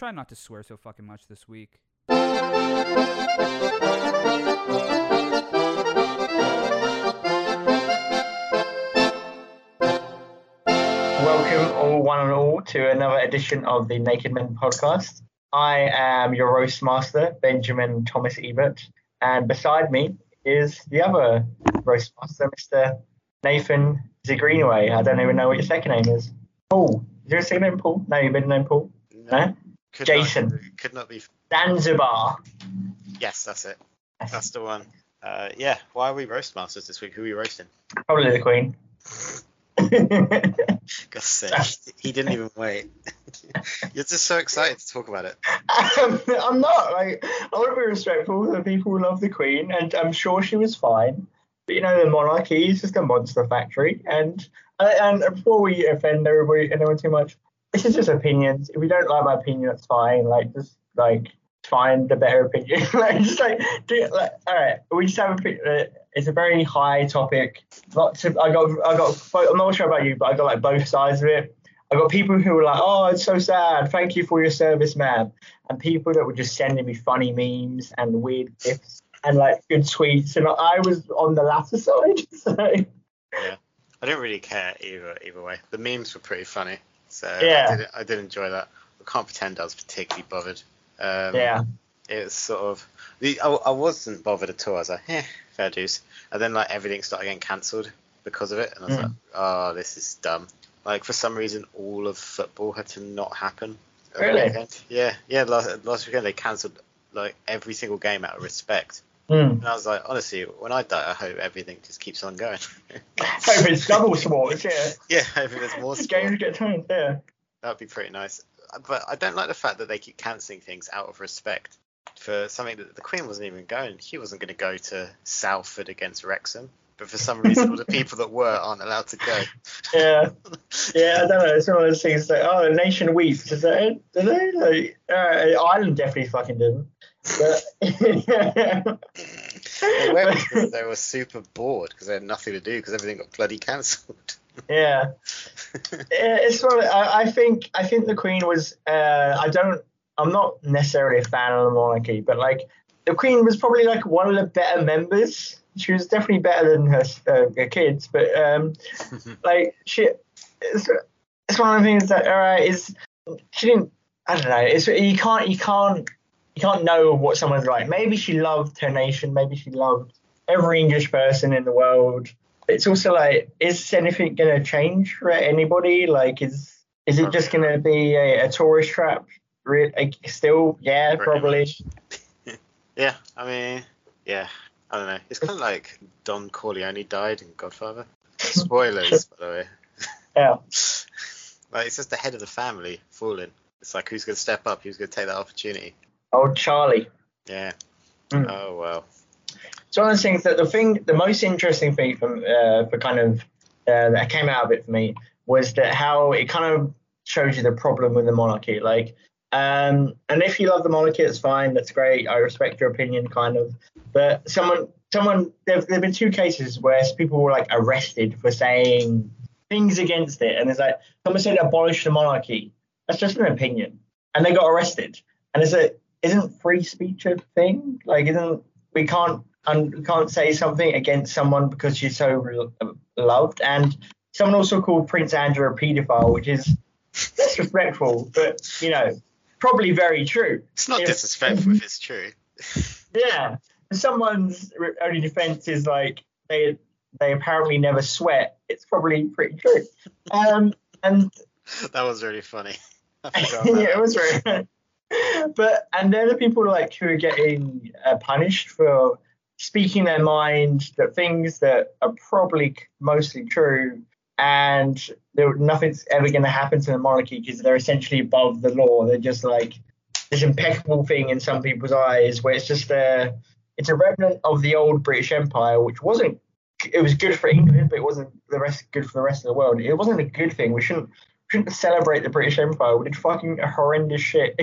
Try not to swear so fucking much this week. Welcome, all one and all, to another edition of the Naked Men podcast. I am your roast master, Benjamin Thomas Ebert, and beside me is the other roast master, Mr. Nathan Greenaway. I don't even know what your second name is. Paul. Is your second name Paul? No, you've been named Paul. No? Could Jason. Not, could not be. Zanzibar. Yes, that's it. That's the one. Uh, yeah. Why are we roast masters this week? Who are we roasting? Probably the Queen. God's sake, he didn't even wait. You're just so excited to talk about it. Um, I'm not. Like, I want to be respectful the people love the Queen, and I'm sure she was fine. But you know, the monarchy is just a monster factory, and and before we offend everybody, anyone too much, this is just opinions. If you don't like my opinion, that's fine. Like, just like find a better opinion. like, just like, do like, all right, we just have a. Uh, it's a very high topic. Lots of, I got, I got. I'm not sure about you, but I got like both sides of it. I got people who were like, "Oh, it's so sad. Thank you for your service, man," and people that were just sending me funny memes and weird gifts and like good tweets, and I was on the latter side. So Yeah. I didn't really care either either way. The memes were pretty funny, so Yeah. I, did, I did enjoy that. I can't pretend I was particularly bothered. Um, yeah, It's sort of the I, I wasn't bothered at all. I was like, eh, fair dues. And then like everything started getting cancelled because of it, and I was Mm. like, oh, this is dumb. Like for some reason, all of football had to not happen. Really? weekend. Yeah, yeah. Last last weekend they cancelled like every single game out of respect. Mm. And I was like, honestly, when I die, I hope everything just keeps on going. hope it's double sports. Yeah, yeah, I think there's more These sport. games get turned. Yeah, That'd be pretty nice. But I don't like the fact that they keep cancelling things out of respect for something that the Queen wasn't even going. She wasn't going to go to Salford against Wrexham. But for some reason, all the people that were aren't allowed to go. yeah, yeah. I don't know. It's one of those things like, oh, the nation weeps. That it? Do they? Like, uh, Ireland definitely fucking didn't. But because they were super bored because they had nothing to do because everything got bloody cancelled. yeah. Yeah, it's sort of, I, I think I think the Queen was uh, I don't I'm not necessarily a fan of the monarchy, but like the Queen was probably like one of the better members. She was definitely better than her, uh, her kids, but um, like she it's, it's one of the things that all right is she didn't I don't know it's you can't you can't you can't know what someone's like. Maybe she loved her nation. Maybe she loved every English person in the world it's also like, is anything going to change for anybody? Like, is is it just going to be a, a tourist trap? Re- like, Still, yeah, Pretty probably. yeah, I mean, yeah, I don't know. It's kind of like Don Corleone died in Godfather. Spoilers, by the way. Yeah, Like it's just the head of the family falling. It's like who's going to step up? Who's going to take that opportunity? Old Charlie. Yeah. Mm. Oh well. So one of the things that the thing, the most interesting thing for uh, for kind of uh, that came out of it for me was that how it kind of shows you the problem with the monarchy. Like, um, and if you love the monarchy, it's fine. That's great. I respect your opinion, kind of. But someone, someone, there've there've been two cases where people were like arrested for saying things against it, and it's like someone said abolish the monarchy. That's just an opinion, and they got arrested. And it's a isn't free speech a thing? Like, isn't we can't and we can't say something against someone because she's so lo- loved. And someone also called Prince Andrew a paedophile, which is disrespectful, but you know, probably very true. It's not If- disrespectful if it's true. Yeah, someone's only defense is like they they apparently never sweat. It's probably pretty true. Um, and that was really funny. Yeah, it was very. but and they're the people like who are getting uh, punished for speaking their mind, that things that are probably mostly true, and there, nothing's ever going to happen to the monarchy because they're essentially above the law. They're just like this impeccable thing in some people's eyes, where it's just a it's a remnant of the old British Empire, which wasn't it was good for England, but it wasn't the rest good for the rest of the world. It wasn't a good thing. We shouldn't shouldn't celebrate the British Empire. We did fucking horrendous shit.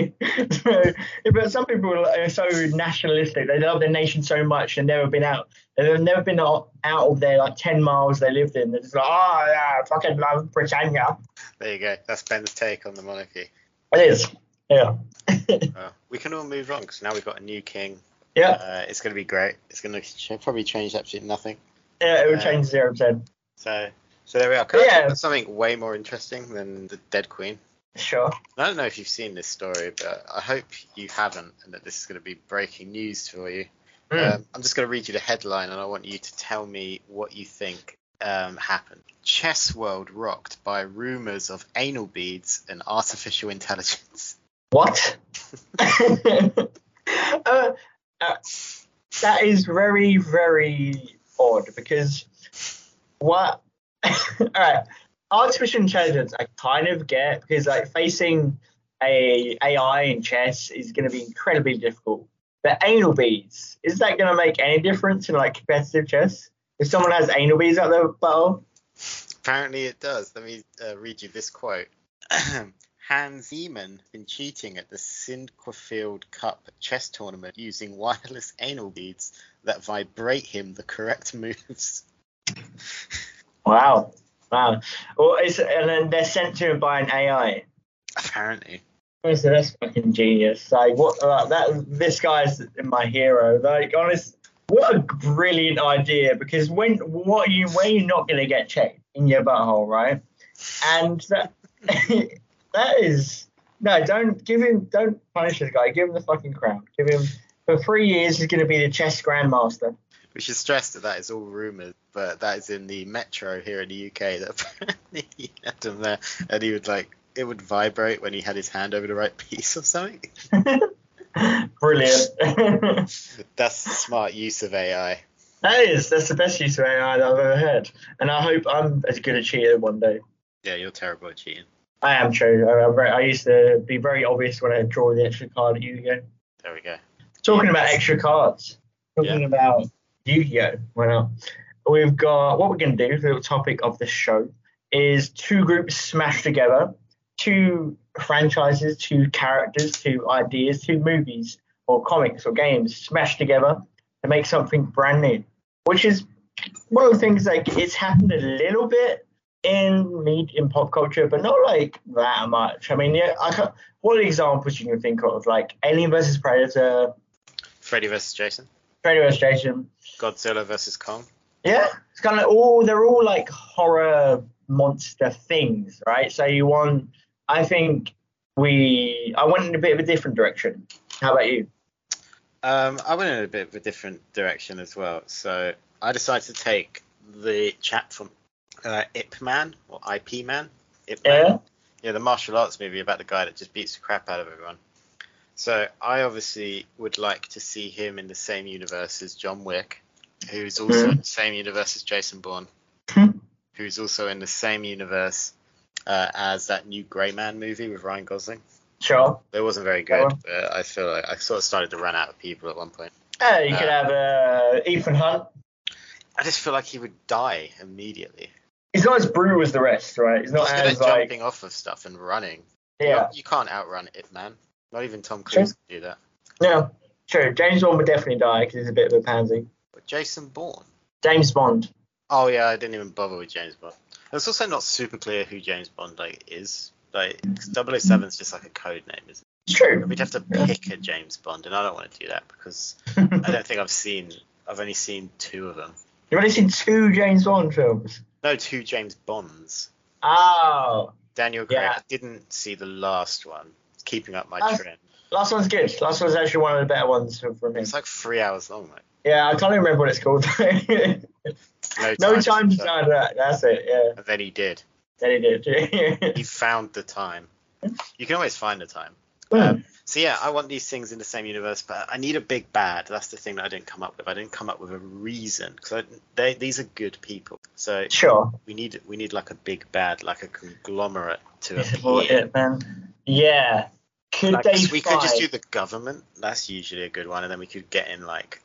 so, but some people are so nationalistic. They love their nation so much and never been out. They've never been out, out of their like ten miles they lived in. They're just like, oh yeah, fucking love Britannia. There you go. That's Ben's take on the monarchy. It is. Yeah. Uh, we can all move on because now we've got a new king. Yeah. Uh, it's going to be great. It's going to ch- probably change absolutely nothing. Yeah, it would Uh, change zero percent. So, so there we are. Can Yeah. something way more interesting than the dead queen? Sure. I don't know if you've seen this story, but I hope you haven't, and that this is going to be breaking news for you. Mm. Um, I'm just going to read you the headline, and I want you to tell me what you think um, happened. Chess world rocked by rumors of anal beads and artificial intelligence. What? uh, uh, that is very, very odd because what? All right, artificial intelligence I kind of get because like facing a AI in chess is going to be incredibly difficult. But anal beads is that going to make any difference in like competitive chess? If someone has anal beads at their battle, Apparently, it does. Let me uh, read you this quote. Hans Niemann been cheating at the Sinquefield Cup chess tournament using wireless anal beads that vibrate him the correct moves. wow, wow. Well, it's, and then they're sent to him by an AI. Apparently. Oh, Honestly, that's fucking genius. Like what? Like, that this guy's my hero. Like honest, what a brilliant idea. Because when what you when you're not gonna get checked in your butthole, right? And that that is no. Don't give him. Don't punish this guy. Give him the fucking crown. Give him for three years. He's gonna be the chess grandmaster. We should stress that that is all rumours, but that is in the metro here in the UK. That apparently he had him there, and he would like it would vibrate when he had his hand over the right piece or something. Brilliant. That's smart use of AI. that is. That's the best use of AI that I've ever heard. And I hope I'm as good a cheater one day. Yeah, you're terrible at cheating. I am true. I, I used to be very obvious when I draw the extra card at Yu-Gi-Oh. There we go. Talking about extra cards. Talking Yeah. about Yu-Gi-Oh. Why not? We've got what we're going to do. for The topic of the show is two groups smashed together, two franchises, two characters, two ideas, two movies or comics or games smashed together to make something brand new. Which is one of the things like it's happened a little bit in me in pop culture, but not like that much. I mean, yeah, I can, what examples you can think of? Like Alien versus Predator, Freddy versus Jason. Predator vs. Jason. Godzilla versus Kong. Yeah, it's kind of all they're all like horror monster things, right? So you want, I think we, I went in a bit of a different direction. How about you? Um, I went in a bit of a different direction as well. So I decided to take the chap from uh, Ip Man or IP Man. Ip Man. Yeah. Yeah, the martial arts movie about the guy that just beats the crap out of everyone. So I obviously would like to see him in the same universe as John Wick, who's also Mhm. in the same universe as Jason Bourne, Hmm. who's also in the same universe uh, as that new Grey Man movie with Ryan Gosling. Sure. It wasn't very good, but I feel like I sort of started to run out of people at one point. Uh, you could Uh, have uh, Ethan Hunt. I just feel like he would die immediately. He's not as brutal as the rest, right? He's not He's as like jumping off of stuff and running. You- yeah, You can't outrun it, man. Not even Tom Sure. Cruise can do that. No, True. James Bond would definitely die because he's a bit of a pansy. But Jason Bourne. James Bond. Oh yeah, I didn't even bother with James Bond. It's also not super clear who James Bond like is. Like 007 is just like a code name, isn't It's true. it? We'd have to Yeah. pick a James Bond, and I don't want to do that because I don't think I've seen. I've only seen two of them. You've only seen two James Bond films. No, two James Bonds. Oh, Daniel Craig. Yeah. I didn't see the last one. Keeping up my That's- trend. last one's good. Last one's actually one of the better ones for, him. It's like three hours long, mate. Yeah, I can't even remember what it's called. No time. no time to stop. start that. That's it. Yeah, And then he did. then he did. He found the time. You can always find the time. Hmm. Um, So yeah, I want these things in the same universe, but I need a big bad. That's the thing that I didn't come up with. I didn't come up with a reason because these are good people. So Sure. we need we need like a big bad, like a conglomerate to This is what appear. it, man. Yeah. Could Like, they we could just do the government. That's usually a good one, and then we could get in like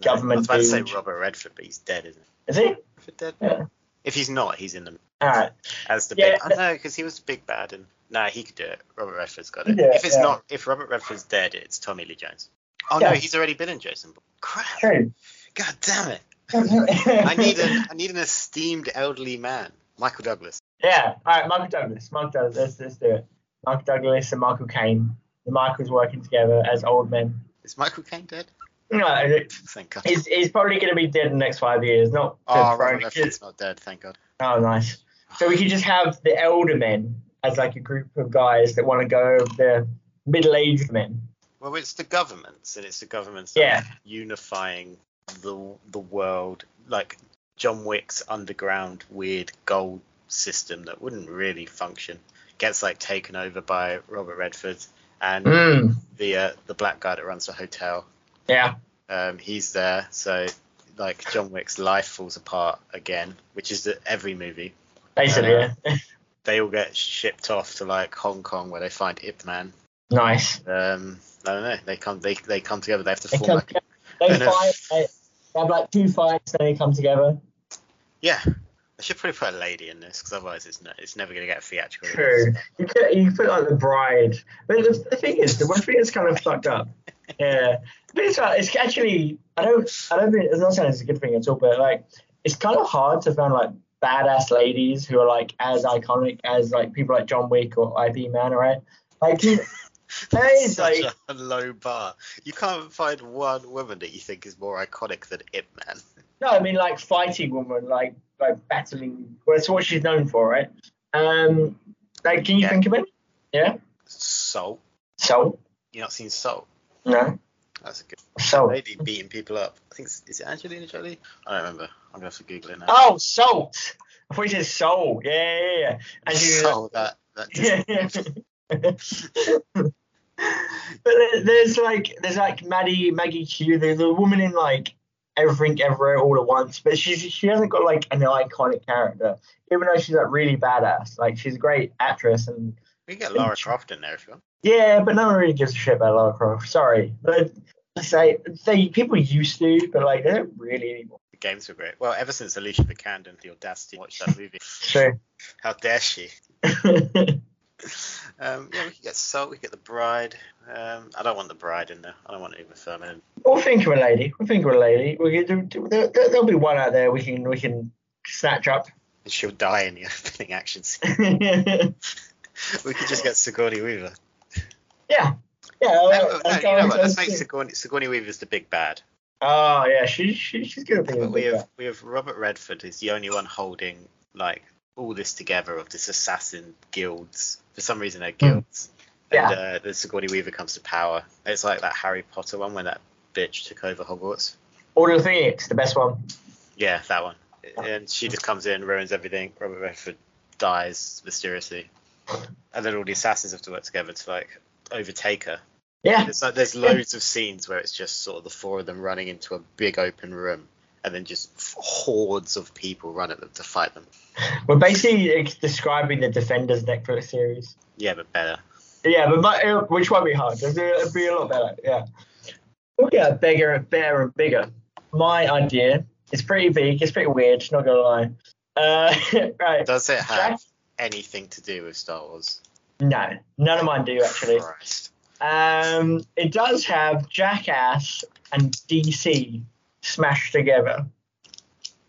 Government I was about to say. Robert Redford, but he's dead, isn't he? Is he? Redford dead? Yeah. If he's not, he's in the All right. as the Yeah, big. I know because he was the big bad, and no, he could do it. Robert Redford's got it. Yeah, if it's yeah. not, if Robert Redford's dead, it's Tommy Lee Jones. Oh no, he's already been in Jason. Crap! True. God damn it! I I need an I need an esteemed elderly man, Michael Douglas. Yeah. All right. Michael Douglas. Michael Douglas. Let's, let's do it. Michael Douglas and Michael Caine. The Michaels working together as old men. Is Michael Caine dead? No, uh, Thank God. he's, he's probably going to be dead in the next five years. Not Oh, Robert Redford's not dead. Thank God. Oh, nice. So we could just have the elder men as like a group of guys that want to go over the middle-aged men. Well, it's the governments, and it's the governments Yeah. are unifying the the world, like John Wick's underground weird gold system that wouldn't really function gets like taken over by Robert Redford and Mm. the uh, the black guy that runs the hotel. Yeah. Um, he's there, so like John Wick's life falls apart again, which is the, every movie. Basically, Uh, yeah. They all get shipped off to like Hong Kong where they find Ip Man. nice. Um, I don't know. They come they they come together. They have to They form like together, they fight. They, they have like two fights, then they come together. Yeah, I should probably put a lady in this because otherwise it's no, it's never gonna get theatrical. True. You could you could put like the bride. But the, the thing is, the one thing that's kind of fucked up. Yeah. But it's, uh, it's actually I don't I don't think it's not saying it's a good thing at all, but like it's kind of hard to find like badass ladies who are like as iconic as like people like John Wick or IP Man, right? Like that is Such like a low bar. You can't find one woman that you think is more iconic than Ip Man. No, I mean like fighting woman, like like battling. Well, that's what she's known for, right? Um, like can you Yeah. think of it? Yeah. Soul. Soul. You not seen Soul? No. That's a good Soul. lady beating people up. I think is it Angelina Jolie? I don't remember. I'm gonna have to Google it now. Oh, salt. I thought you said soul. Yeah, yeah, yeah. And you, Soul. That that. yeah. but there's like there's like Maddie Maggie Q, the, the woman in like everything everywhere all at once, but she's she hasn't got like an iconic character, even though she's like really badass. Like she's a great actress and We get Lara Croft in there if you want. yeah, but no one really gives a shit about Lara Croft. Sorry, but I say they people used to, but like they don't really anymore. The games were great. Well, ever since Alicia Vikander had the audacity watched that movie, True. how dare she? Um, yeah, we could get Soul. We could get the Bride. Um, I don't want the Bride in there. I don't want Uma Thurman. We'll think of a lady. We'll think of a lady. We can do, there, there'll be one out there we can we can snatch up. And she'll die in the opening action scene. We could just get Sigourney Weaver. yeah. No, I'll- no, I'll you know what? Let's make. Sigourney, Sigourney Weaver's the big bad. Oh yeah, she, she she's good a But we have we have Robert Redford is the only one holding like all this together of this assassin guilds. For some reason, they're guilds. Yeah. And uh, the Sigourney Weaver comes to power. It's like that Harry Potter one when that bitch took over Hogwarts. Order of the Phoenix, the best one. Yeah, that one. And she just comes in, ruins everything. Robert Redford dies mysteriously, and then all the assassins have to work together to like overtake her. Yeah, It's like there's loads of scenes where it's just sort of the four of them running into a big open room, and then just hordes of people run at them to fight them. we're basically describing the Defenders Netflix series. Yeah, but better. Yeah, but my, which won't be hard. It'll be, a lot better. Yeah. Looking at bigger and better and bigger. My idea is pretty big. It's pretty weird. Not gonna lie. Uh, right. Does it have Jack- anything to do with Star Wars? No, none of mine do actually. Christ. Um, it does have Jackass and DC smashed together.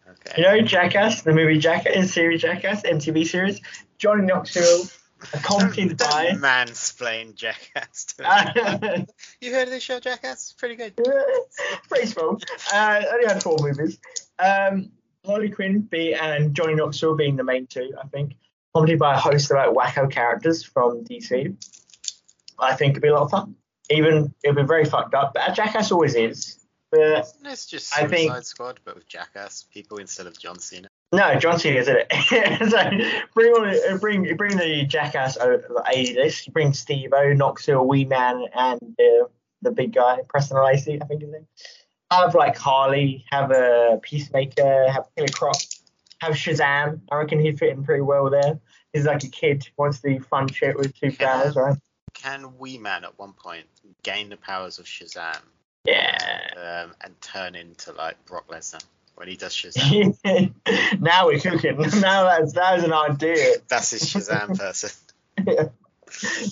Okay. You know Jackass, the movie Jackass, the series Jackass, MTV series. Johnny Knoxville, accompanied Don't, by. don't mansplain Jackass. You heard of this show, Jackass? Pretty good. pretty small. Uh, only had four movies. Um, Harley Quinn be, and Johnny Knoxville being the main two, I think. Accompanied by a host of like wacko characters from DC. I think it'd be a lot of fun. Even it'll be very fucked up, but Jackass always is. But It's just I Suicide think- Squad, but with Jackass people instead of John Cena. No, John Cena did it. so bring on, bring bring the jackass A list. Bring Steve-O, Knoxville, Wee Man, and uh, the big guy Preston Lacy, I think his name. Have like Harley, have a Peacemaker, have Killer Croc, have Shazam. I reckon he'd fit in pretty well there. He's like a kid wants to do fun shit with two powers, right? Can Wee Man at one point gain the powers of Shazam? Yeah. Um, and turn into like Brock Lesnar when he does Shazam. now we're cooking. Now that's that's an idea. That's his Shazam person. yeah.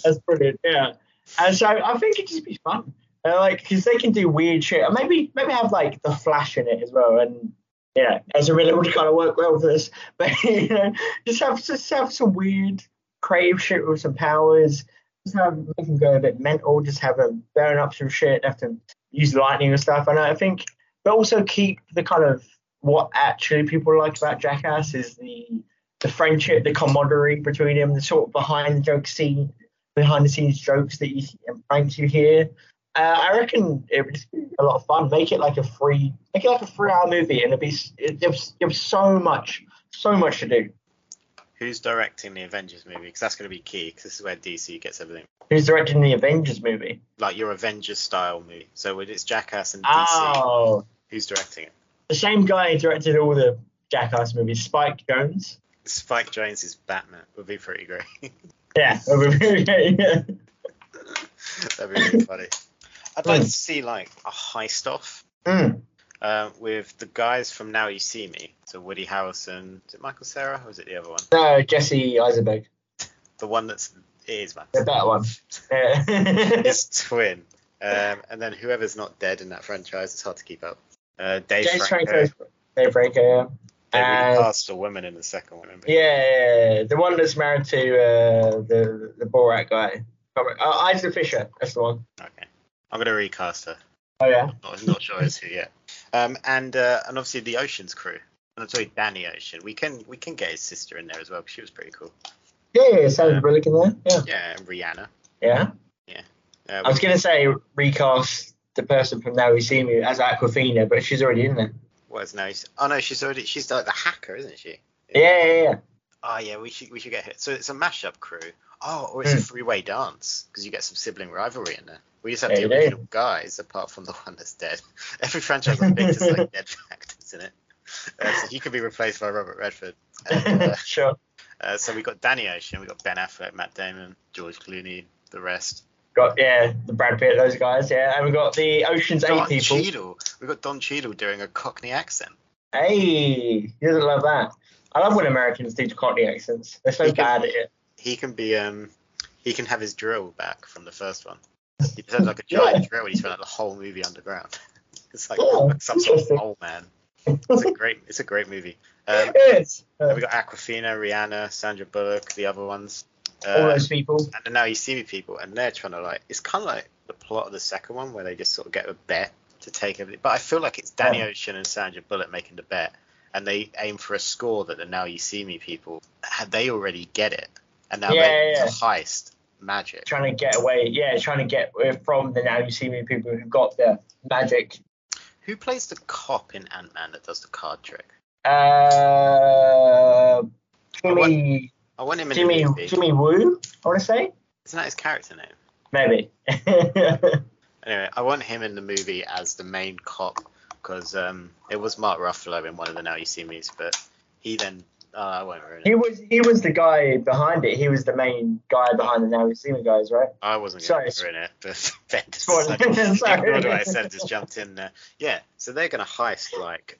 That's brilliant. Yeah. And so I think it'd just be fun. Uh, like, because they can do weird shit. And maybe maybe have like the Flash in it as well. And yeah, Ezra Miller would kind of work well for this. But you know, just have just have some weird, crave shit with some powers. Just have make them go a bit mental. Just have them burn up some shit. Have to use lightning and stuff. And I think, but also keep the kind of what actually people like about Jackass is the the friendship, the camaraderie between them, the sort of behind the joke scene, behind the scenes jokes that you and pranks you hear. Uh, I reckon it would be a lot of fun. Make it like a free, make it like a three-hour movie, and it'd be it, there's, there's so much, so much to do. Who's directing the Avengers movie? Because that's going to be key. Because this is where DC gets everything. Who's directing the Avengers movie? Like your Avengers style movie. So it's Jackass and DC, Oh, who's directing it? the same guy who directed all the Jackass movies, Spike Jonze. Spike Jonze' is Batman would be pretty great. Yeah, would be pretty yeah. That'd be really funny. I'd like to see like a heist off Mm. Uh, with the guys from Now You See Me. So Woody Harrelson. Is it Michael Cera or is it the other one? No, Jesse Eisenberg, The one that's it is man. the better one. Yeah. His twin. Um, and then whoever's not dead in that franchise, it's hard to keep up. Uh, Dave James Franco. Franco, Dave Franco, yeah. They really And- cast a woman in the second one. Yeah, yeah, yeah, the one that's married to uh, the the Borat guy. Uh, Isla Fisher, that's the one. Okay. I'm gonna recast her. Oh yeah. Not, not sure as who yet. Um, and uh, and obviously the Ocean's crew. And I'm sorry, Danny Ocean. We can we can get his sister in there as well. 'cause She was pretty cool. Yeah, yeah, Sandra Bullock in there. Yeah. Yeah, and Rihanna. Yeah. Uh, I was gonna say recast the person from Now We See Me as Awkwafina, but she's already in there. what is nice? Oh no, she's already she's like the hacker, isn't she? Yeah, yeah, yeah. Oh yeah, we should we should get her. So it's a mashup crew. Oh, or it's a Hmm. three way dance because you get some sibling rivalry in there. We just have the original guys apart from the one that's dead. Every franchise I think is like dead actors in it. Uh, so he could be replaced by Robert Redford. And, uh, sure. uh, so we got Danny Ocean, we got Ben Affleck, Matt Damon, George Clooney, the rest. Got yeah, the Brad Pitt, those guys, yeah, and we got the Ocean's Don Eight people. Cheadle. We got Don Cheadle doing a Cockney accent. Hey, he doesn't love that? I love when Americans do Cockney accents. They're so can- bad at it. He can be um he can have his drill back from the first one. He has like a giant Yeah. drill and he spent like the whole movie underground. It's like, Oh, some sort of old man. It's a great it's a great movie. Um. Uh, then we got Awkwafina, Rihanna, Sandra Bullock, the other ones. all those people. and now you see me people and they're trying to like it's kind of like the plot of the second one where they just sort of get a bet to take everything. But I feel like it's Danny Yeah. Ocean and Sandra Bullock making the bet, and they aim for a score that the Now You See Me people had they already get it, and now Yeah, they yeah, heist magic. Trying to get away, yeah, trying to get from the Now You See Me people who've got the magic. Who plays the cop in Ant Man that does the card trick? Uh, Jimmy, I want him in Jimmy, the movie. Jimmy Woo, I want to say. Isn't that his character name? Maybe. Anyway, I want him in the movie as the main cop because um, it was Mark Ruffalo in one of the Now You See Me's, but he then uh, I won't ruin it. he was he was the guy behind it. He was the main guy behind the Now You See Me guys, right? I wasn't going to ruin it, but Ben Spoiler. decided, Sorry. ignored what I said, just jumped in there. Yeah, so they're going to heist like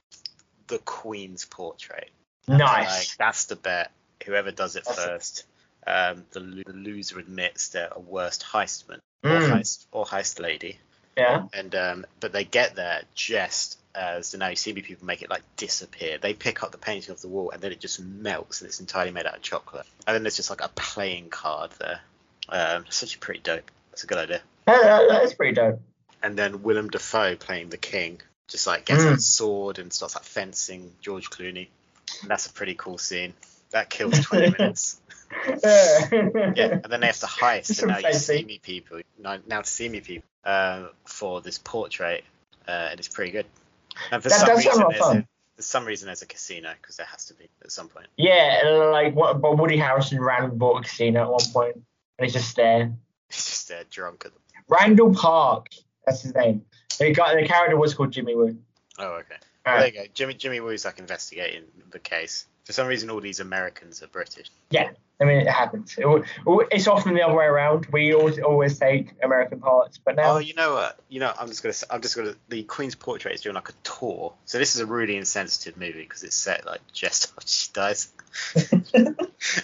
the Queen's portrait. Like Nice. that's the bet. Whoever does it That's first, um, the, lo- the loser admits they're a worst heistman or Mm. heist or heist lady, Yeah. and um, but they get there just as the Now You See Me people make it like disappear. They pick up the painting off the wall and then it just melts and it's entirely made out of chocolate. And then there's just like a playing card there. Um, it's actually pretty dope. That's a good idea. That, that- that is pretty dope. And then Willem Dafoe playing the king, just like gets Mm. a sword and starts like fencing George Clooney. And that's a pretty cool scene. That kills 20 minutes. yeah. And then they have to heist the now you see me people, now, now to see me people, uh, for this portrait, uh, and it's pretty good. And for That some does sound reason, a lot of there's a, fun. For some reason, there's a casino because there has to be at some point. Yeah, uh, like what? But Woody Harrison ran and bought a casino at one point, and he's just there. He's just there drunk at the. Randall Park, that's his name. The guy, the character was called Jimmy Woo. Oh, okay. All Well, there you go. Jimmy Jimmy Woo's like investigating the case. For some reason, all these Americans are British. Yeah, I mean it happens. It, it's often the other way around. We always always take American parts, but now Oh, you know what? You know, I'm just gonna. I'm just gonna. The Queen's portrait is doing like a tour. So this is a really insensitive movie because it's set like just after she dies,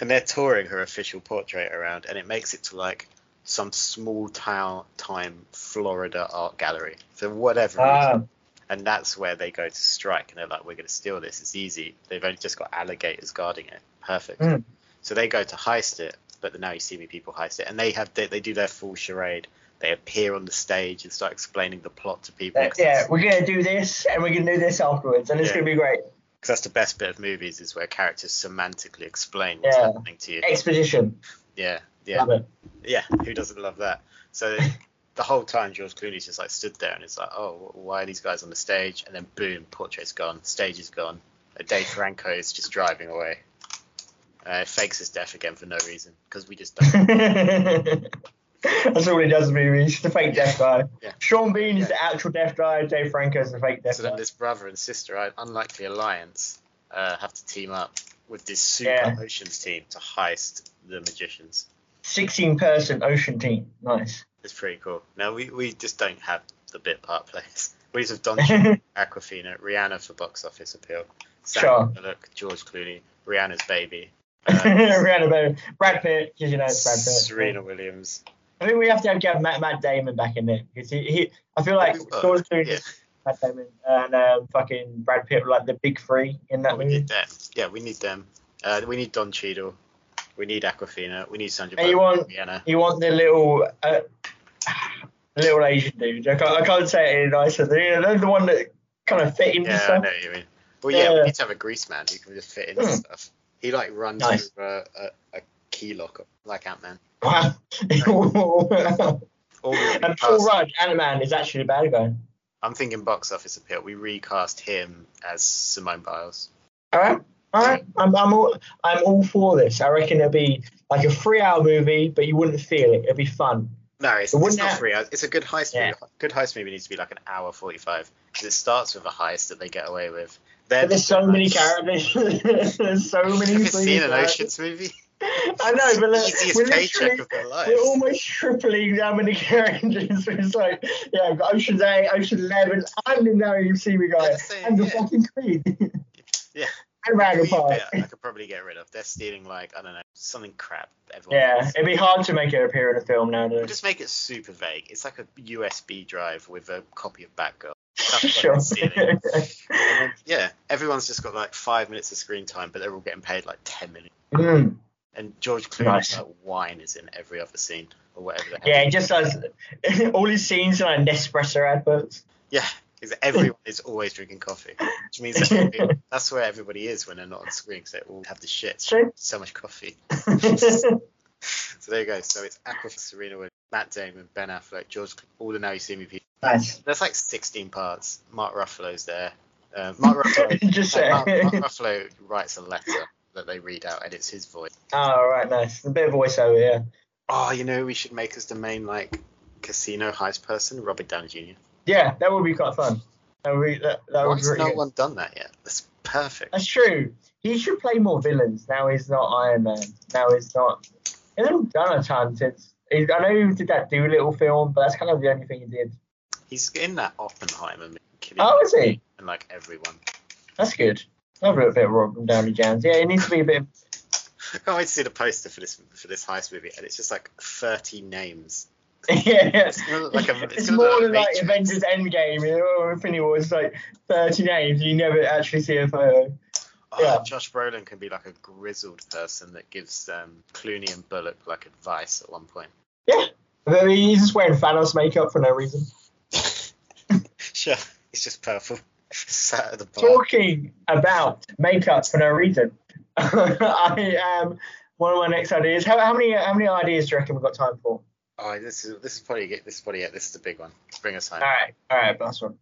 and they're touring her official portrait around, and it makes it to like some small town time Florida art gallery for whatever ah, reason. And that's where they go to strike, and they're like, "We're gonna steal this. It's easy. They've only just got alligators guarding it. Perfect." Mm. So they go to heist it, but the Now You See Me people heist it, and they have they, they do their full charade. They appear on the stage and start explaining the plot to people. uh, yeah, we're gonna do this and we're gonna do this afterwards, and it's Yeah. gonna be great because that's the best bit of movies is where characters semantically explain what's Yeah. happening to you. Exposition, Yeah, yeah, love it. yeah. Who doesn't love that? So the whole time George Clooney's just like stood there and it's like, oh, why are these guys on the stage? And then boom, portrait's gone, stage is gone. Dave Franco is just driving away. Uh, fakes his death again for no reason because we just don't. That's all he does in movies. He's the fake death guy. Yeah. Sean Bean is the actual death guy. Dave Franco is the fake death So then guy. this brother and sister, uh, unlikely alliance, uh, have to team up with this super Yeah. oceans team to heist the magicians. 16 person ocean team. Nice. It's pretty cool. Now we, we just don't have the bit part players. We just have Don Cheadle, Awkwafina, Rihanna for box office appeal, Sam Sure. Bullock, George Clooney, Rihanna's baby, uh, Rihanna, baby. Brad Pitt, because you know it's Brad Pitt. Serena Williams. I think we have to have, get Matt, Matt Damon back in there because he, he I feel like George Clooney, yeah. Matt Damon, and um, fucking Brad Pitt were like the big three in that Oh, we need them. Yeah, we need them. Uh, we need Don Cheadle. We need Awkwafina. We need And you want- Rihanna. You want the little, uh, little Asian dude. I can't, I can't say it any nicer. The, the, the one that kind of fit into Yeah, I know what you mean. Well, yeah, we need to have a grease man who can just fit into Hmm. stuff. He like runs Nice. through a, a, a key lock like Ant Man. Wow. And Paul Rudd, Ant-Man, is actually the bad guy. I'm thinking box office appeal. We recast him as Simone Biles. All right, all right. I'm, I'm all, I'm all for this. I reckon it'll be like a three-hour movie, but you wouldn't feel it. It'd be fun. No, it's, it's wouldn't three hours. It's a good heist Yeah. movie. Good heist movie needs to be like an hour forty-five because it starts with a heist that they get away with. There's so many like- characters. there's so many. Have you seen an. Ocean's movie? I know, but look, easiest we're paycheck literally- of their lives. We're almost tripling how many characters. It's like, yeah, I've got Ocean's 8, Ocean 11. I'm the now you see me guy. Yeah, I'm the yeah. fucking queen. Yeah. And Park. I could probably get rid of. They're stealing like I don't know something crap. Everyone Yeah, it'd be hard to make it appear in a film We'll nowadays. just make it super vague. It's like a USB drive with a copy of Batgirl. Sure. they're stealing. And then, yeah, everyone's just got like five minutes of screen time, but they're all getting paid like ten million. Mm. And George Clooney's Nice. like wine is in every other scene or whatever. The. Yeah, it just does. All his scenes are like Nespresso adverts. Yeah, because everyone is always drinking coffee, which means that every- that's where everybody is when they're not on screen because they all have the shit. True. So much coffee. So there you go. So it's Awkwafina, Serena Williams, Matt Damon, Ben Affleck, George, Clooney, all the Now You See Me people. nice. There's like 16 parts. Mark Ruffalo's there. Uh, Mark Ruffalo. Just no, Mark. Mark Ruffalo writes a letter that they read out, and it's his voice. Oh, right, nice. A bit of voiceover, yeah. Oh, you know, we should make us the main like casino heist person, Robert Downey Jr. Yeah, that would be quite fun. That would be, that, that Why would has no good. one done that yet? That's perfect. That's true. He should play more villains. Now he's not Iron Man. Now he's not. He hasn't done a ton since. I know he did that Dolittle film, but that's kind of the only thing he did. He's in that Oppenheimer movie. Killing Oh, is he? And like everyone. That's good. I've a bit of Robert Downey Jones. Yeah, it needs to be a bit. I can't wait to see the poster for this for this heist movie, and it's just like 30 names. Yeah. It's gonna like a, it's It's more than like. Avengers Endgame, or Infinity War. It's like 30 names, you never actually see a photo. Oh, yeah. Josh Brolin can be like a grizzled person that gives um, Clooney and Bullock like advice at one point. Yeah. He's just wearing Thanos makeup for no reason. Sure, he's just purple. Sat at the bar. Talking about makeup for no reason. I am one of my next ideas. How, how many how many ideas do you reckon we've got time for? Oh, this is this is probably. This is probably it. This is a big one. Bring us home. All right, all right, last one.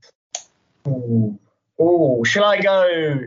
Ooh, Oh, shall I go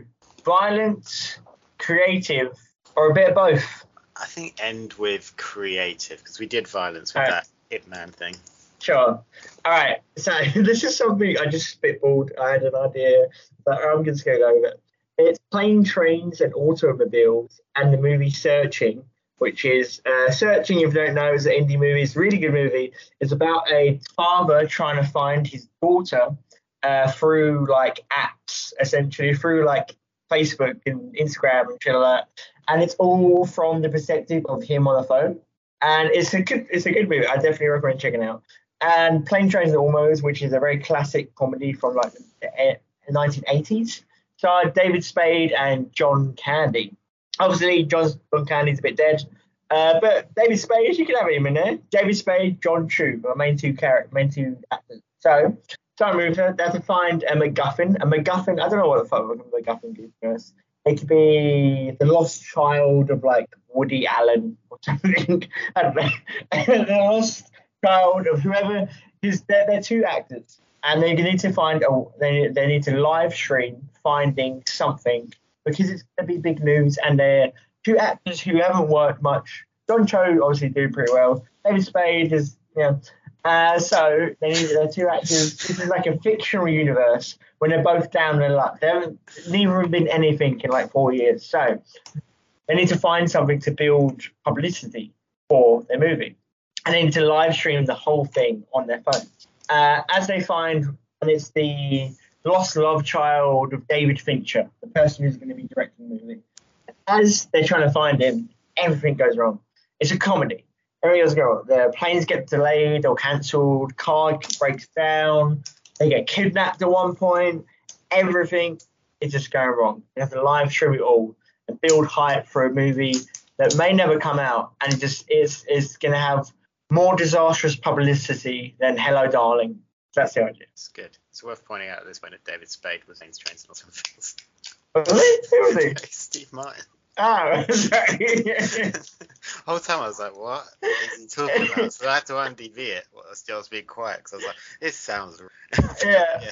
violent, creative, or a bit of both? I think end with creative because we did violence with that Hitman thing. Sure. All right. So this is something I just spitballed. I had an idea, but I'm just to go with it. It's plane, trains, and automobiles, and the movie Searching, which is uh, Searching. If you don't know, is an indie movie. It's a really good movie. It's about a father trying to find his daughter uh, through like apps, essentially through like Facebook and Instagram and shit like that. And it's all from the perspective of him on the phone. And it's a good, it's a good movie. I definitely recommend checking out and Plane Trains and Automobiles, which is a very classic comedy from like the eh, 1980s. Starred David Spade and John Candy. Obviously, John, Candy's a bit dead, uh, but David Spade, you can have him in there. David Spade, John Cho, our main two characters, main two actors. So, time mover, they have to find a MacGuffin. A MacGuffin, I don't know what the fuck a MacGuffin is. It could be the lost child of like Woody Allen or something. I don't know. the lost child of whoever is they're, they're two actors and they need to find a they, they need to live stream finding something because it's going to be big news and they're two actors who haven't worked much john cho obviously doing pretty well david spade is you know uh, so they need they're two actors this is like a fictional universe when they're both down in luck they haven't neither have been anything in like four years so they need to find something to build publicity for their movie and then to live stream the whole thing on their phone. Uh, as they find, and it's the lost love child of David Fincher, the person who's going to be directing the movie. As they're trying to find him, everything goes wrong. It's a comedy. Everything goes wrong. The planes get delayed or cancelled, car breaks down, they get kidnapped at one point. Everything is just going wrong. You have to live stream it all and build hype for a movie that may never come out and it just is is going to have more disastrous publicity than Hello Darling. That's the idea. It's good. It's worth pointing out at this point that David Spade was in Trains and Automobiles. Really? Who was he? Steve Martin. Oh, sorry. the whole time I was like, what is he talking about? So I had to IMDb it whilst I was being quiet because I was like, this sounds. Yeah.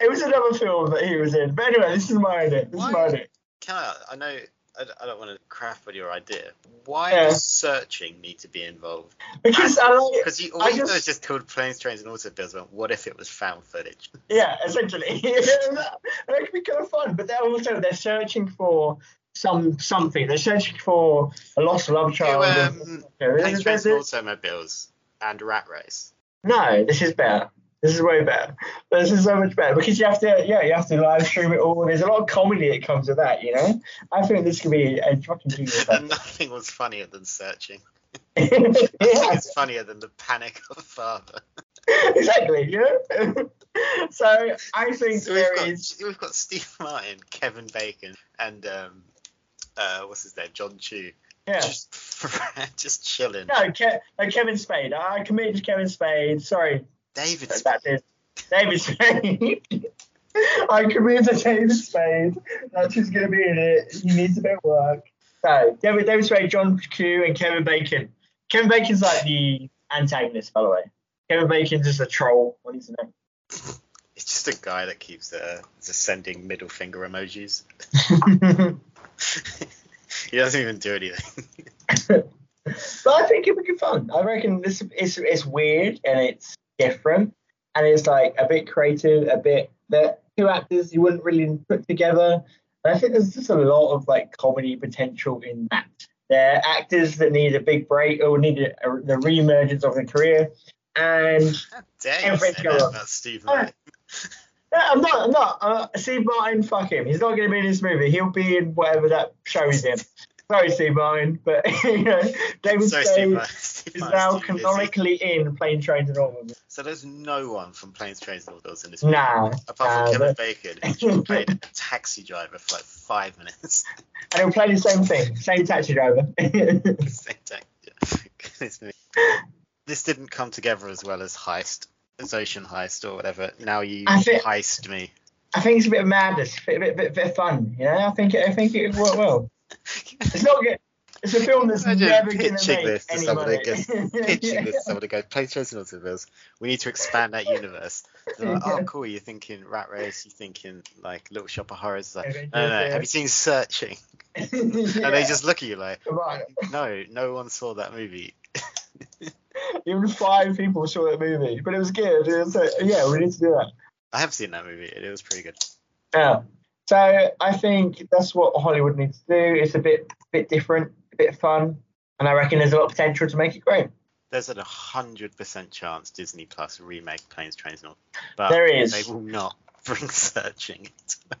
it was another film that he was in. But anyway, this is my idea. This is my Why? idea. Can I? I know. I, I don't want to craft with your idea. Why Yeah. does searching need to be involved? Because I like Because you all you know just- is just called planes, trains, and automobiles. But what if it was found footage? Yeah, essentially. that could be kind of fun. But they're also they're searching for some something. They're searching for a lost love Do, child. um, There's- planes, trains, and automobiles and Rat Race. No, this is better. This is way better. This is so much better because you have to, yeah, you have to live stream it all. There's a lot of comedy that comes with that, you know. I think this could be a fucking genius. Nothing was funnier than searching. yeah, Nothing is funnier than the panic of a father. exactly. Yeah. so I think So we've there got, is. we've got Steve Martin, Kevin Bacon, and um, uh, what's his name, John Cho, Yeah. just just chilling. No, Ke- no, Kevin Spade. I committed to Kevin Spade. Sorry, David it. David Spade. I committed to David Spade. That's who's going to be in it. He needs a bit of work. So, David, David Spade, John Cho, and Kevin Bacon. Kevin Bacon's like the antagonist, by the way. Kevin Bacon's just a troll on his name. It's just a guy that keeps uh, just sending middle finger emojis. he doesn't even do anything. but I think it would be fun. I reckon this is it's weird and it's different and it's like a bit creative, a bit that two actors you wouldn't really put together. And I think there's just a lot of like comedy potential in that. They're actors that need a big break or need a, a, the re-emergence of their career. And How dare you Everything say go that on. Steve Oh. Martin? Yeah, I'm not. I'm not. Uh, Steve Martin, fuck him. He's not going to be in this movie. He'll be in whatever that show he's in. Sorry, Steve Martin, but you know, David Sorry, Spade is now too busy. canonically in Plane Trains and Automobiles. So there's no one from Planes, Trains, and Automobiles in this movie. Nah, Apart from Kevin but- Bacon, who played a taxi driver for like five minutes. and he'll play the same thing, same taxi driver. Same time. Yeah. Goodness me. This didn't come together as well as Heist, as Ocean Heist or whatever. Now you think- heist me. I think it's a bit of madness, a bit, bit, bit, bit of fun. You know, I think it, I think it would work well. It's not good. It's a film that's Imagine never pitching this to money. that pitching this to someone to go play Chosen Automobiles. We need to expand that universe. They're like, oh, cool. You're thinking Rat Race. You're thinking like Little Shop of Horrors. Like, no, no, no. Have you seen Searching? yeah. And they just look at you like, Right. no, no one saw that movie. Even five people saw that movie, but it was good. It was, uh, yeah, we need to do that. I have seen that movie. It was pretty good. Yeah. So I think that's what Hollywood needs to do. It's a bit bit different, a bit fun, and I reckon there's a lot of potential to make it great. There's a hundred percent chance Disney Plus remake Planes, Trains, and but There is. they will not bring Searching.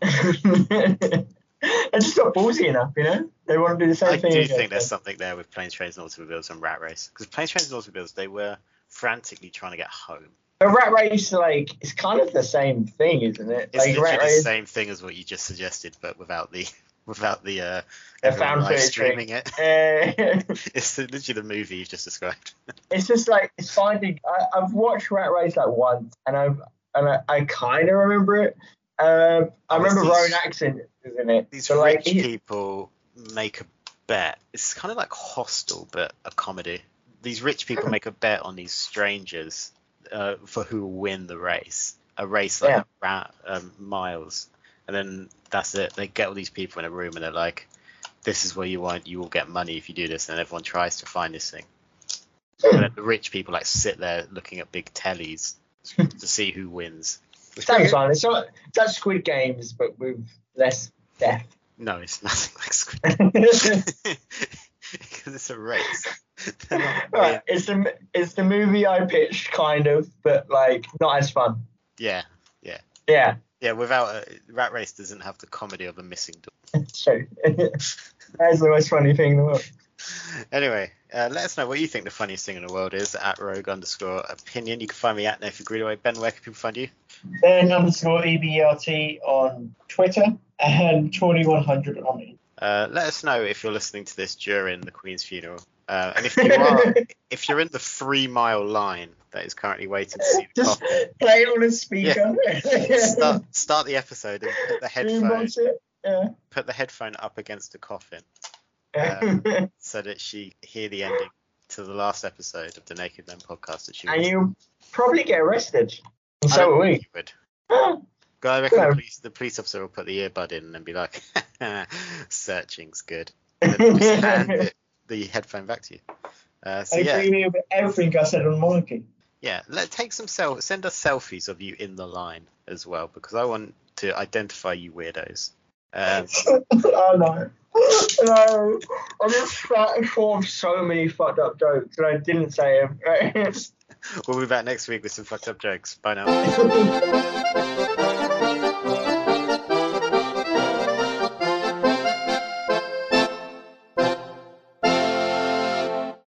They're just not ballsy enough, you know. They want to do the same I thing. do again. think there's something there with Planes, Trains, and Automobiles and Rat Race because Planes, Trains, and Automobiles they were frantically trying to get home. But Rat Race, like, it's kind of the same thing, isn't it? It's like literally the Race, same thing as what you just suggested, but without the without the uh, everyone found live streaming it. uh, It's literally the movie you've just described. it's just like it's finding. I, I've watched Rat Race like once, and I've and I, I kind of remember it. Uh, I remember These- Rowan was in it. These like, rich he- people make a bet. It's kind of like Hostel, but a comedy. These rich people make a bet on these strangers uh, for who will win the race. A race like Yeah. um, miles, and then that's it. They get all these people in a room, and they're like, "This is where you want. You will get money if you do this." And everyone tries to find this thing. And then the rich people like sit there looking at big tellies to see who wins. Sounds fun. It's not. Like Squid Games, but with less death. No, it's nothing like Squid Games because it's a race. They're not Right, it's the it's the movie I pitched, kind of, but like not as fun. Yeah, Yeah, yeah. Yeah. Without a, Rat Race doesn't have the comedy of a missing door. so that's the most funny thing in the world. Anyway, uh, let us know what you think the funniest thing in the world is at rogue underscore opinion. You can find me at Nathan Greenaway. Ben, where can people find you? Then underscore EBRT on Twitter and 2100 on it. Uh, let us know if you're listening to this during the Queen's funeral. Uh, and if you are, if you're in the three mile line that is currently waiting to see the Just coffin, play it on a speaker. start, start the episode and put the headphone Boombox it. Yeah. put the headphone up against the coffin and so that she hear the ending to the last episode of the Naked Men podcast that she was. you probably get arrested. And so don't will think we. you would. I reckon the, police, the police officer will put the earbud in and be like, "Searching's good," and hand the headphone back to you. Uh, so I yeah, agree with everything I said on monarchy. yeah. Let take some self. send us selfies of you in the line as well because I want to identify you weirdos. Um, oh no. No, I just of so many fucked up jokes and I didn't say them. we'll be back next week with some fucked up jokes. Bye now.